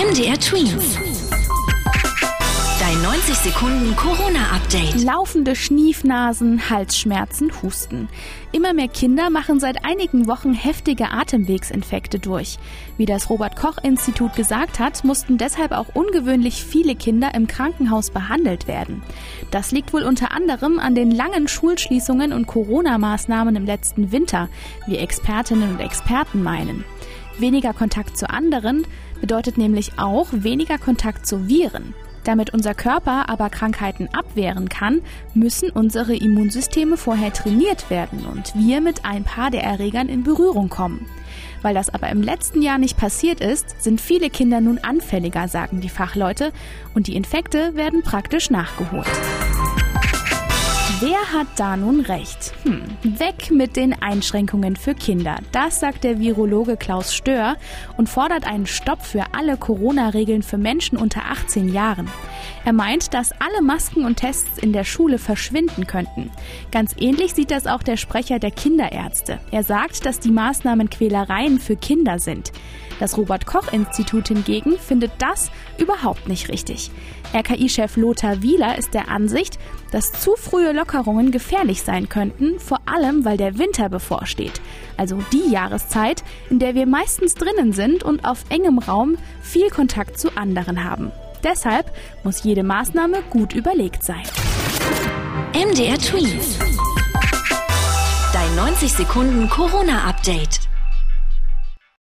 MDR Twins. Dein 90 Sekunden Corona-Update. Laufende Schniefnasen, Halsschmerzen, Husten. Immer mehr Kinder machen seit einigen Wochen heftige Atemwegsinfekte durch. Wie das Robert Koch Institut gesagt hat, mussten deshalb auch ungewöhnlich viele Kinder im Krankenhaus behandelt werden. Das liegt wohl unter anderem an den langen Schulschließungen und Corona-Maßnahmen im letzten Winter, wie Expertinnen und Experten meinen. Weniger Kontakt zu anderen bedeutet nämlich auch weniger Kontakt zu Viren. Damit unser Körper aber Krankheiten abwehren kann, müssen unsere Immunsysteme vorher trainiert werden und wir mit ein paar der Erregern in Berührung kommen. Weil das aber im letzten Jahr nicht passiert ist, sind viele Kinder nun anfälliger, sagen die Fachleute, und die Infekte werden praktisch nachgeholt. Wer hat da nun recht? Hm, weg mit den Einschränkungen für Kinder. Das sagt der Virologe Klaus Stör und fordert einen Stopp für alle Corona-Regeln für Menschen unter 18 Jahren. Er meint, dass alle Masken und Tests in der Schule verschwinden könnten. Ganz ähnlich sieht das auch der Sprecher der Kinderärzte. Er sagt, dass die Maßnahmen Quälereien für Kinder sind. Das Robert Koch Institut hingegen findet das überhaupt nicht richtig. RKI-Chef Lothar Wieler ist der Ansicht, dass zu frühe Lockerungen gefährlich sein könnten, vor allem weil der Winter bevorsteht. Also die Jahreszeit, in der wir meistens drinnen sind und auf engem Raum viel Kontakt zu anderen haben. Deshalb muss jede Maßnahme gut überlegt sein. MDR Twins. Dein 90 Sekunden Corona-Update.